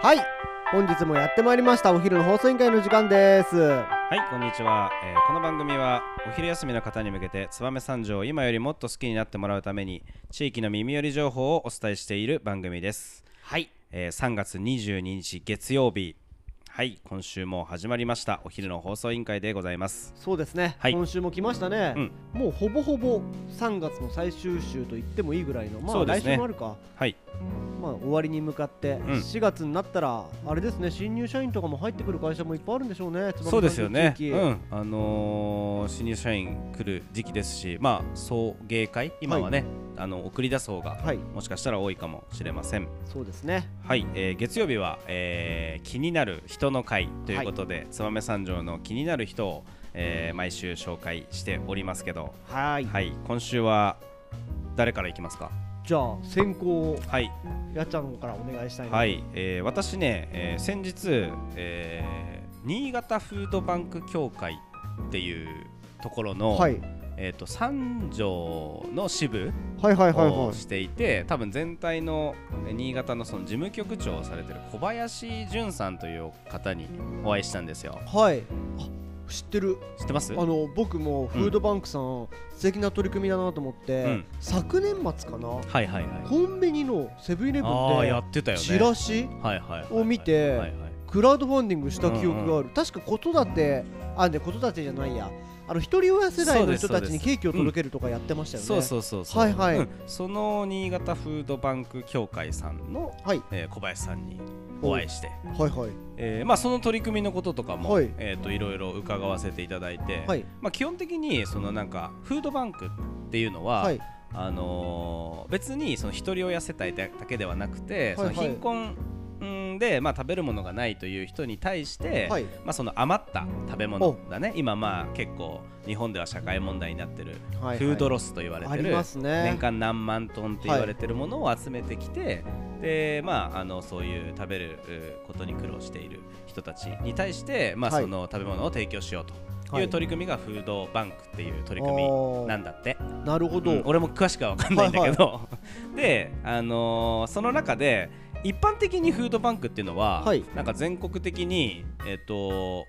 はい。本日もやってまいりましたお昼の放送委員会の時間です。はいこんにちは、えーこの番組はお昼休みの方に向けて燕三条を今よりもっと好きになってもらうために地域の耳寄り情報をお伝えしている番組です、はい。えー3月22日月曜日。はい今週も始まりましたお昼の放送委員会でございます。そうですね、はい。今週も来ましたね、うん。もうほぼほぼ3月の最終週と言ってもいいぐらいのまあ来そうですね。週もあるか。はいまあ終わりに向かって、ん。4月になったらあれですね新入社員とかも入ってくる会社もいっぱいあるんでしょうねそうですよね。うん。あのー新入社員来る時期ですしまあ送迎会？今はね、あの送り出す方がはい。もしかしたら多いかもしれません。そうですね。はい、えー月曜日は、えー気になる人の会ということで、燕三条の気になる人を、えー毎週紹介しておりますけど、はい。はい、今週は誰からいきますか？じゃあ先行はい、やっちゃんからお願いしたいな。はい。えー私ね、えー先日、えー新潟フードバンク協会っていうところの、はい。えー、と三条の支部はいはいはいはをしていて、多分全体のえー新潟のその事務局長をされてる小林淳さんという方にお会いしたんですよ。いはい。あ知ってる？知ってます？あの僕もフードバンクさん、素敵な取り組みだなと思って、うん。昨年末かな？はいはいはい。コンビニのセブンイレブああやンってたよね。でチラシを見てクラウドファンディングした記憶がある、確か子育てあで子育てじゃないや。あの一人親世代の人たちにケーキを届けるとかやってましたよね、そうそうそうそう。はいはい。うん。その新潟フードバンク協会さんの、はい。えー小林さんにお会いして、はいはい。えーまあ、その取り組みのこととかも、はい。えー、といろいろ伺わせていただいて、はい。まあ、基本的にそのなんかフードバンクっていうのは、はい。あのー別にその一人親世帯だけではなくて、はいはい。その貧困んで、まあ、食べるものがないという人に対して、はい。まあ、その余った食べ物だね。今まあ結構日本では社会問題になってるはいフードロスと言われてる、ますね。年間何万トンって言われてるものを集めてきて、でまああのそういう食べるうことに苦労している人たちに対して、まあ、はい。その食べ物を提供しようとはい。いう取り組みがフードバンクっていう取り組みなんだって。なるほど、うん。俺も詳しくは分かんないんだけど、で、あのーその中で一般的にフードバンクっていうのは、はい。なんか全国的にえっ、と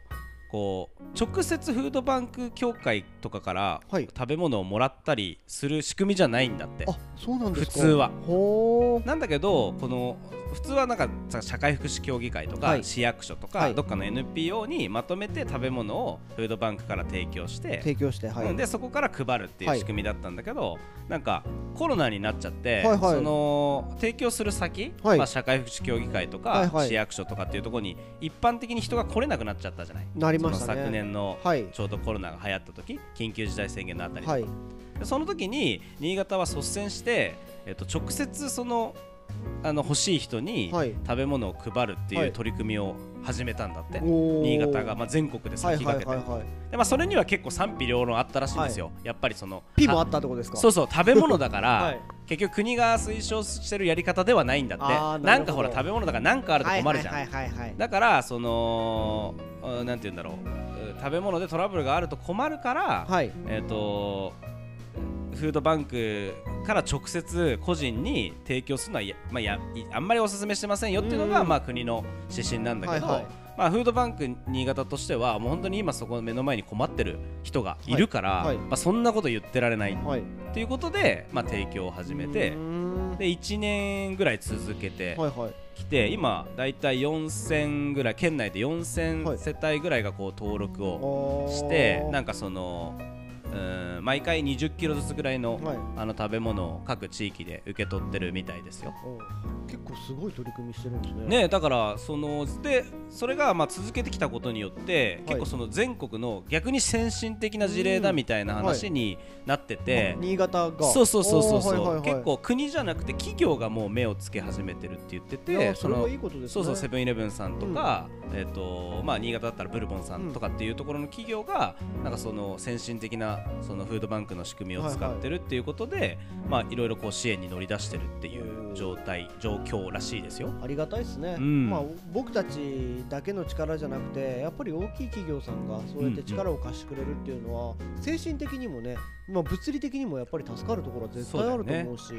こう直接フードバンク協会とかからはい。食べ物をもらったりする仕組みじゃないんだって。あそうなんですか。普通は。ほなんだけどこの普通はなんかさ社会福祉協議会とか、はい。市役所とか、はい。どっかの NPO にまとめて食べ物をフードバンクから提供して提供してはい、うんでそこから配るっていうはい。仕組みだったんだけど、なんかコロナになっちゃって、はいはい。その提供する先、はい。まあ、社会福祉協議会とか、はいはい。市役所とかっていうところに一般的に人が来れなくなっちゃったじゃない。なりましたね。昨年のはい。ちょうどコロナが流行った時緊急事態宣言のあたりとか、はい。でその時に新潟は率先して、えっと、直接そのあの欲しい人にはい。食べ物を配るってはい。いう取り組みを始めたんだって、おー。新潟が、まあ、全国ではい先駆けて、はいはい。はいでまあ、それには結構賛否両論あったらしいんですよ、やっぱりそのピもあったってことですか？そうそう食べ物だから、はい。結局国が推奨してるやり方ではないんだって。なんかほら食べ物だから何かあると困るじゃん、はいはいはいはいはい。だからそのうんなんて言うんだろううん食べ物でトラブルがあると困るから、はい。えっ、とフードバンクから直接個人に提供するのはや、まあ、やいあんまりお勧めしてませんよっていうのが、うん。まあ、国の指針なんだけど、はいはい。まあ、フードバンク新潟としてはもう本当に今そこの目の前に困ってる人がいるから、はい。はいまあ、そんなこと言ってられないはい。ということで、まあ、提供を始めてで1年ぐらい続けてはいはいきて、今だいたい4000ぐらい県内ではい。4000世帯ぐらいがこう登録をしてなんかそのうん毎回20キロずつぐらいの,、はい。あの食べ物を各地域で受け取ってるみたいですよ。お結構すごい取り組みしてるんですね。ね、だからそのでそれがまあ続けてきたことによって、はい。結構その全国の逆に先進的な事例だみたいな話になってて、新潟が。そうそうそうそうそう、はいはいはい。結構国じゃなくて企業がもう目をつけ始めてるって言っててのそれはいいことですね。そうそうセブンイレブンさんとか、えっ、とまあ新潟だったらブルボンさんとかっていうところの企業がなんかその先進的ながそのフードバンクの仕組みを使ってるっていうことで、まあいろいろこう支援に乗り出してるっていう状態状況らしいですよ。ありがたいですね、うん。まあ、僕たちだけの力じゃなくてやっぱり大きい企業さんがそうやって力を貸してくれるっていうのは、精神的にもね、まあ、物理的にもやっぱり助かるところは絶対あると思うし。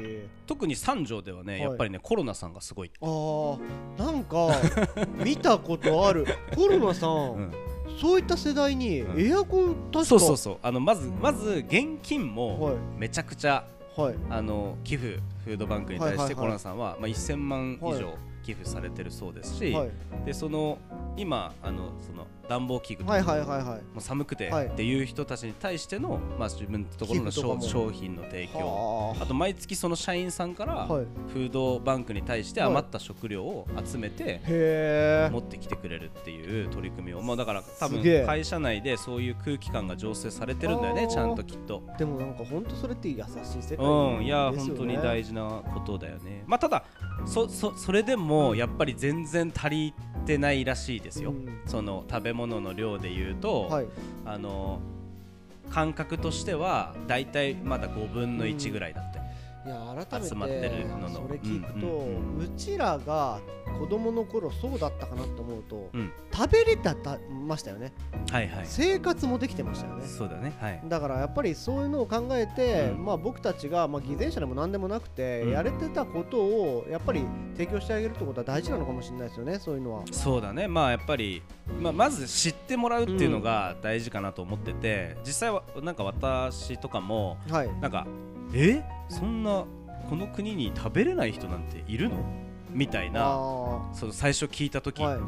特に三条ではね、はい。やっぱりねコロナさんがすごい。あー。なんか 見たことある。コロナさん、うんそういった世代にうん。エアコン確か、そうそうそう。あのまずまず現金もはい。めちゃくちゃはい。あの寄付フードバンクに対してコロナさんは、まあ、1000万以は上寄付されてるそうですし、はい。でその今あのその暖房器具とかはいはいはいはい。もう寒くてはい。っていう人たちに対しての、まあ、自分のところの商寄付とかも。商品の提供。はあ。と毎月その社員さんからはい。フードバンクに対して余った食料を集めてへえ。持ってきてくれるっていう取り組みを、まあ、だから多分すげえ。会社内でそういう空気感が醸成されてるんだよあーねちゃんときっと。でもなんか本当それって優しい世界うん、いや本当に大事なことだよね。まあただそそそれでもやっぱり全然足りてないらしいですよ。うんその食べ物の量で言うと、はいあの感覚としてはだいたいまだ5分の1ぐらいだって。いや改めてそれ聞くと、うんうんうちらが子供の頃そうだったかなと思うと、うん。食べれたたましたよね、はいはい。生活もできてましたよね。そうだね。はい。だからやっぱりそういうのを考えて、うん。まあ、僕たちが、まあ、偽善者でも何でもなくて、うん。やれてたことをやっぱり提供してあげるってことは大事なのかもしれないですよねそういうのは。そうだね。まあやっぱり、まあ、まず知ってもらうっていうのが大事かなと思ってて、実際はなんか私とかもはい。なんかえ？そんなこの国に食べれない人なんているの？みたいなあその最初聞いた時、ーはい。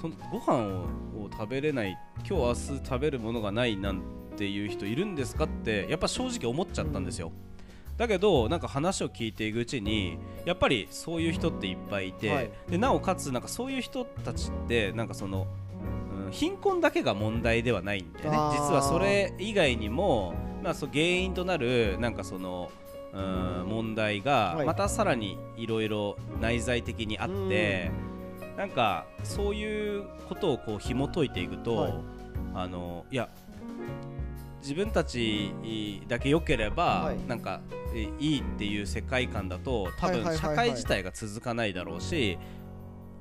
そのご飯をを食べれない今日明日食べるものがないなんていう人いるんですかってやっぱ正直思っちゃったんですよ。だけどなんか話を聞いていくうちにやっぱりそういう人っていっぱいいて、はい。でなおかつなんかそういう人たちってなんかその、うん貧困だけが問題ではないんだよね。実はそれ以外にも、まあ、そう原因となるなんかその、うん、問題がはい。またさらにいろいろ内在的にあって、なんかそういうことをこう紐解いていくと、はい。あのいや自分たちだけ良ければ、はい。なんかえいいっていう世界観だと多分社会自体が続かないだろうし、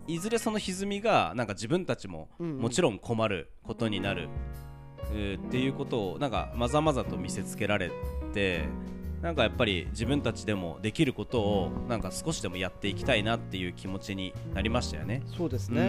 いずれその歪みがなんか自分たちももちろん困ることになる、えーっていうことをなんかまざまざと見せつけられてなんかやっぱり自分たちでもできることをなんか少しでもやっていきたいなっていう気持ちになりましたよね。そうですね、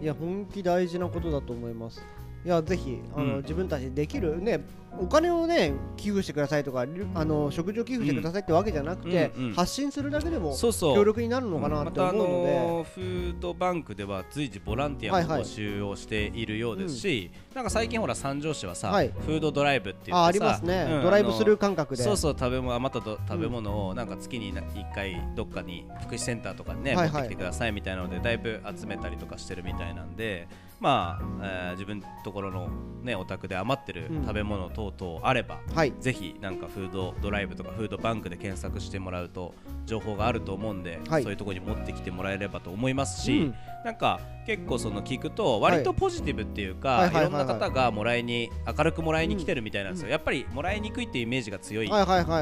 うん。いや本気大事なことだと思いますいやぜひあの、うん。自分たちでできるねお金をね寄付してくださいとかりあの食事を寄付してくださいってわけじゃなくて、うん。うん発信するだけでもそうそう。協力になるのかなってまたあ思うので、のーフードバンクでは随時ボランティアもはいはい。募集をしているようですし、なんか最近ほら三条市はさ、はい。フードドライブって言ああってさりますね、うんドライブスルーあ感覚で。のそうそう食べ物余ったど食べ物をなんか月に1回どっかに福祉センターとかにね、はいはい。持ってきてくださいみたいなのでだいぶ集めたりとかしてるみたいなんでまあ、えー自分のところのねお宅で余ってるうん。食べ物等々あれば、はい。ぜひなんかフードドライブとかフードバンクで検索してもらうと情報があると思うんで、はい。そういうところに持ってきてもらえればと思いますし、うん。なんか結構その聞くと割とポジティブっていうか、はいはいろんな方がもらいに明るくもらいに来てるみたいなん。ですよ、うんやっぱりもらいにくいっていうイメージが強い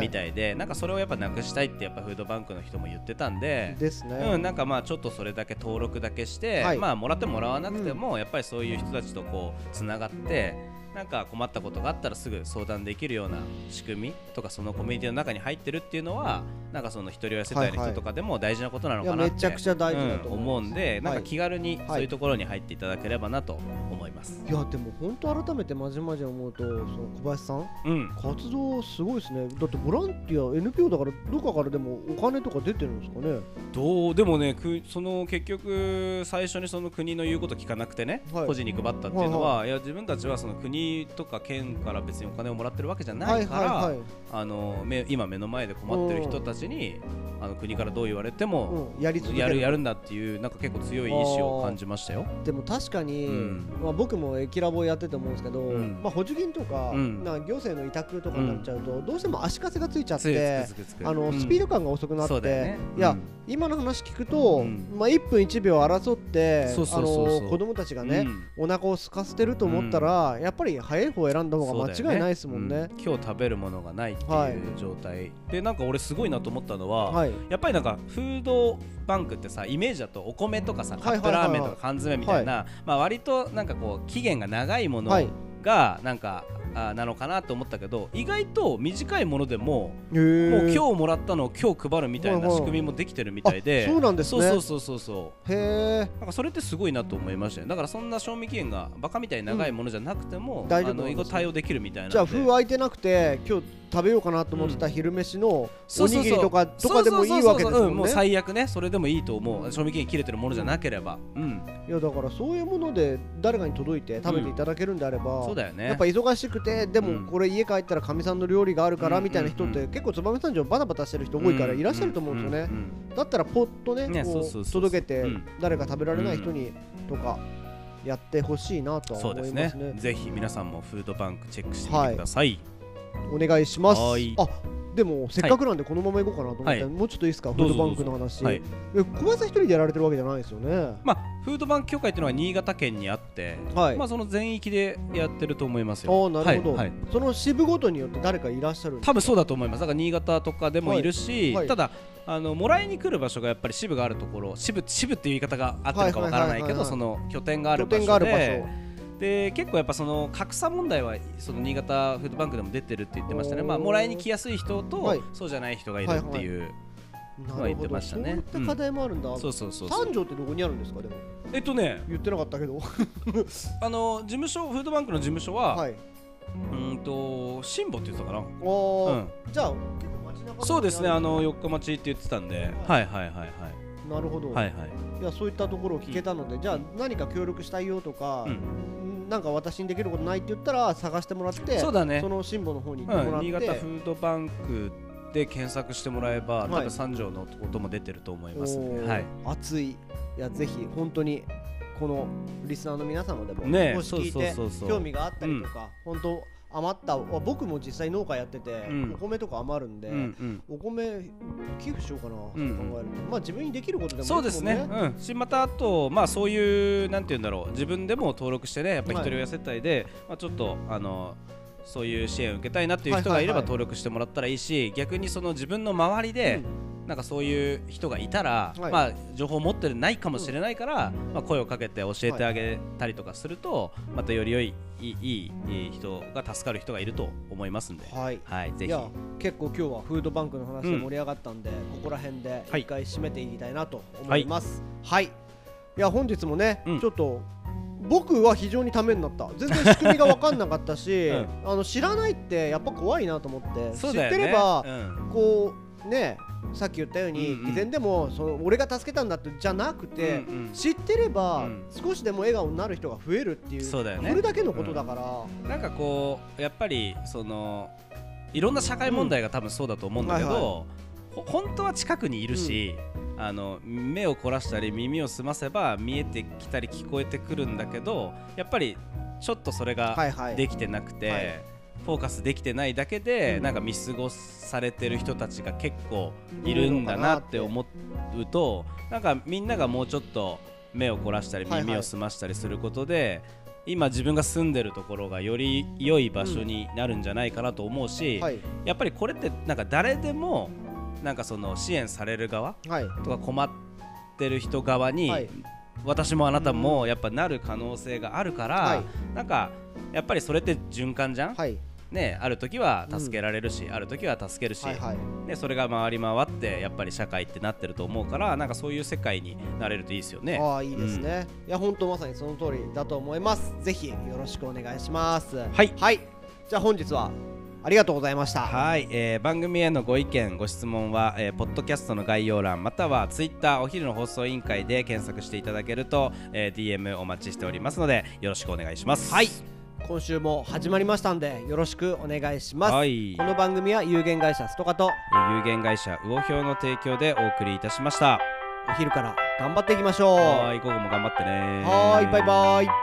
みたいで、なんかそれをやっぱなくしたいってやっぱフードバンクの人も言ってたんで。ですね、うん、なんかまあちょっとそれだけ登録だけして、はい。まあもらってもらわなくても、やっぱりそういう人たちとこうつながってなんか困ったことがあったらすぐ相談できるような仕組みとかそのコミュニティの中に入ってるっていうのはなんかその一人親世帯の人とかでも大事なことなのかなって、めちゃくちゃ大事だとうん思うんでなんかはい気軽にはいそういうところに入っていただければなと思います。いやでも本当改めてまじまじ思うとその小林さんうん、活動すごいですね。だってボランティア NPO だからどこかからでもお金とか出てるんですかね。どう？でもねくその結局最初にその国の言うこと聞かなくてね、はい。個人に配ったっていうのは、いや自分たちはその国とか県から別にお金をもらってるわけじゃないから、はいはいはい。あのめ今目の前で困ってる人たちに、あの国からどう言われても、うん、やりやる。るやるんだっていうなんか結構強い意志を感じましたよ。でも確かに、うん。まあ、僕もエキラボやってて思うんですけど、うん。まあ、補助金とか,、うん。な行政の委託とかになっちゃうと、どうしても足かせがついちゃってあの、うん。スピード感が遅くなって、いや、うん。今の話聞くと、うん。まあ、1分1秒争ってあの子供たちがね、うん。お腹を空かせてると思ったら、やっぱり早い方を選んだ方が間違いないですもんね。うん。今日食べるものがないってはい。いう状態、でなんか俺すごいなと思ったのは、はい、やっぱりなんかフードバンクってさイメージだとお米とかさカップラーメンとか缶詰みたいな、まあ割となんかこう期限が長いものはい。がなんか、あなのかなと思ったけど意外と短いものでも、もう今日もらったのを今日配るみたいな仕組みもできてるみたいで、あそうなんですね。そうそうそうそうへえなんかそれってすごいなと思いましたねだからそんな賞味期限がバカみたいに長いものじゃなくても、大丈夫あの意外と対応できるみたいなじゃあ封空いてなくて今日食べようかなと思ってた昼飯のおにぎりとかとかでもいいわけですそうそうそうそう。うんももねうん最悪ねそれでもいいと思う。賞味期限切れてるものじゃなければ。うん。いやだからそういうもので誰かに届いて食べていただけるんであれば、そうだよね。やっぱ忙しくてでうん。もこれ家帰ったらかみさんの料理があるからうん。みたいな人って結構燕三条バタバタしてる人多いからいらっしゃると思うんですよね。だったらポッとねねこそう届けてうん。誰か食べられない人にとかやってほしいなとは思いますね。ぜひ皆さんもフードバンクチェックしてみてください、お願いします。はい。あでもせっかくなんでこのまま行こうかなと思って、はい。もうちょっといいですか？フードバンクの話、はい。え小林さん一人でやられてるわけじゃないですよね？まあフードバンク協会っていうのは新潟県にあって、はい、まあその全域でやってると思いますよ。ああなるほど、はい。はい。その支部ごとによって誰かいらっしゃる多分そうだと思います。だから新潟とかでもいるし、ただあのもらいに来る場所がやっぱり支部があるところ支部支部っていう言い方があってるかわからないけどその拠点がある場拠点がある場所で所で結構やっぱその格差問題はその新潟フードバンクでも出てるって言ってましたね。まあもらいに来やすい人と、はい。そうじゃない人がいるっていう、なまあ言ってましたね。そういった課題もあるんだ、そうそうそうそう。三条ってどこにあるんですかでも？えっとね。言ってなかったけど。あの事務所フードバンクの事務所は、はい。うんと辛坊って言ってたかな。おー。うん。じゃあ結構街中そうですね。あのる四日町って言ってたんで。はいはいはいはい。なるほど、はいはい。いやそういったところを聞けたので、じゃあ何か協力したいよとか、うんんなんか私にできることないって言ったら探してもらってそうだね。そのシンボの方に行ってもらって、うん、新潟フードバンクで検索してもらえば、い。多分三条の音も出てると思いますんで、はい、熱い。いやぜひ本当にこのリスナーの皆様でも、ねもし聞いてそうそうそうそう。興味があったりとか、本当余った僕も実際農家やってて、うん。お米とか余るんで、うんうん。お米寄付しようかなと考えうんる。と、まあ自分にできることでもいいそうですね、うん、しまたあと、まあ、そういうなんて言うんだろう。自分でも登録してねやっぱり一人親世帯で、まあ、ちょっとあのそういう支援を受けたいなっていう人がいればはいはいはい。登録してもらったらいいし、逆にその自分の周りで、なんかそういう人がいたら、はい。まあ、情報を持ってないかもしれないから、まあ、声をかけて教えてあげたりとかすると、またより良いいいいいいい人が助かる人がいると思いますんで、はい。はい、ぜひ。結構今日はフードバンクの話で盛り上がったんで、ここら辺ではい一回締めていきたいなと思います。はい、い、や本日もね、うん。ちょっと僕は非常にためになった。全然仕組みが分かんなかったし、うん。あの知らないってやっぱ怖いなと思って、知ってれば、うん。こうねさっき言ったように、うんうん。以前でもその俺が助けたんだってじゃなくて、うんうん。知ってれば、うん。少しでも笑顔になる人が増えるっていうそうだよね。それだけのことだから、なんかこうやっぱりそのいろんな社会問題が多分そうだと思うんだけど、はいはほ本当は近くにいるし、あの目を凝らしたり耳を澄ませば見えてきたり聞こえてくるんだけどやっぱりちょっとそれができてなくて、はいフォーカスできてないだけで、うん。なんか見過ごされてる人たちが結構いるんだなって思うとなんかみんながもうちょっと目を凝らしたりはいはい。耳を澄ましたりすることで、今自分が住んでるところがより良い場所になるんじゃないかなと思うし、はい。やっぱりこれってなんか誰でもなんかその支援される側はい。とか困ってる人側に、はい。私もあなたもやっぱなる可能性があるから、はい。なんかやっぱりそれって循環じゃん、はい。ね、ある時は助けられるし、ある時は助けるし、はいはい。ね、それが回り回ってやっぱり社会ってなってると思うからなんかそういう世界になれるといいですよね。ああいいですね、いや本当まさにその通りだと思います。ぜひよろしくお願いします。はい。はい。じゃあ本日はありがとうございました。はい、えー番組へのご意見ご質問は、えーポッドキャストの概要欄またはツイッターお昼の放送委員会で検索していただけると、えー DM お待ちしておりますのでよろしくお願いします。はい今週も始まりましたんでよろしくお願いします、はいこの番組は有限会社ストカとえー有限会社魚評の提供でお送りいたしました。お昼から頑張っていきましょうはい、午後も頑張ってね。はーいバイバイ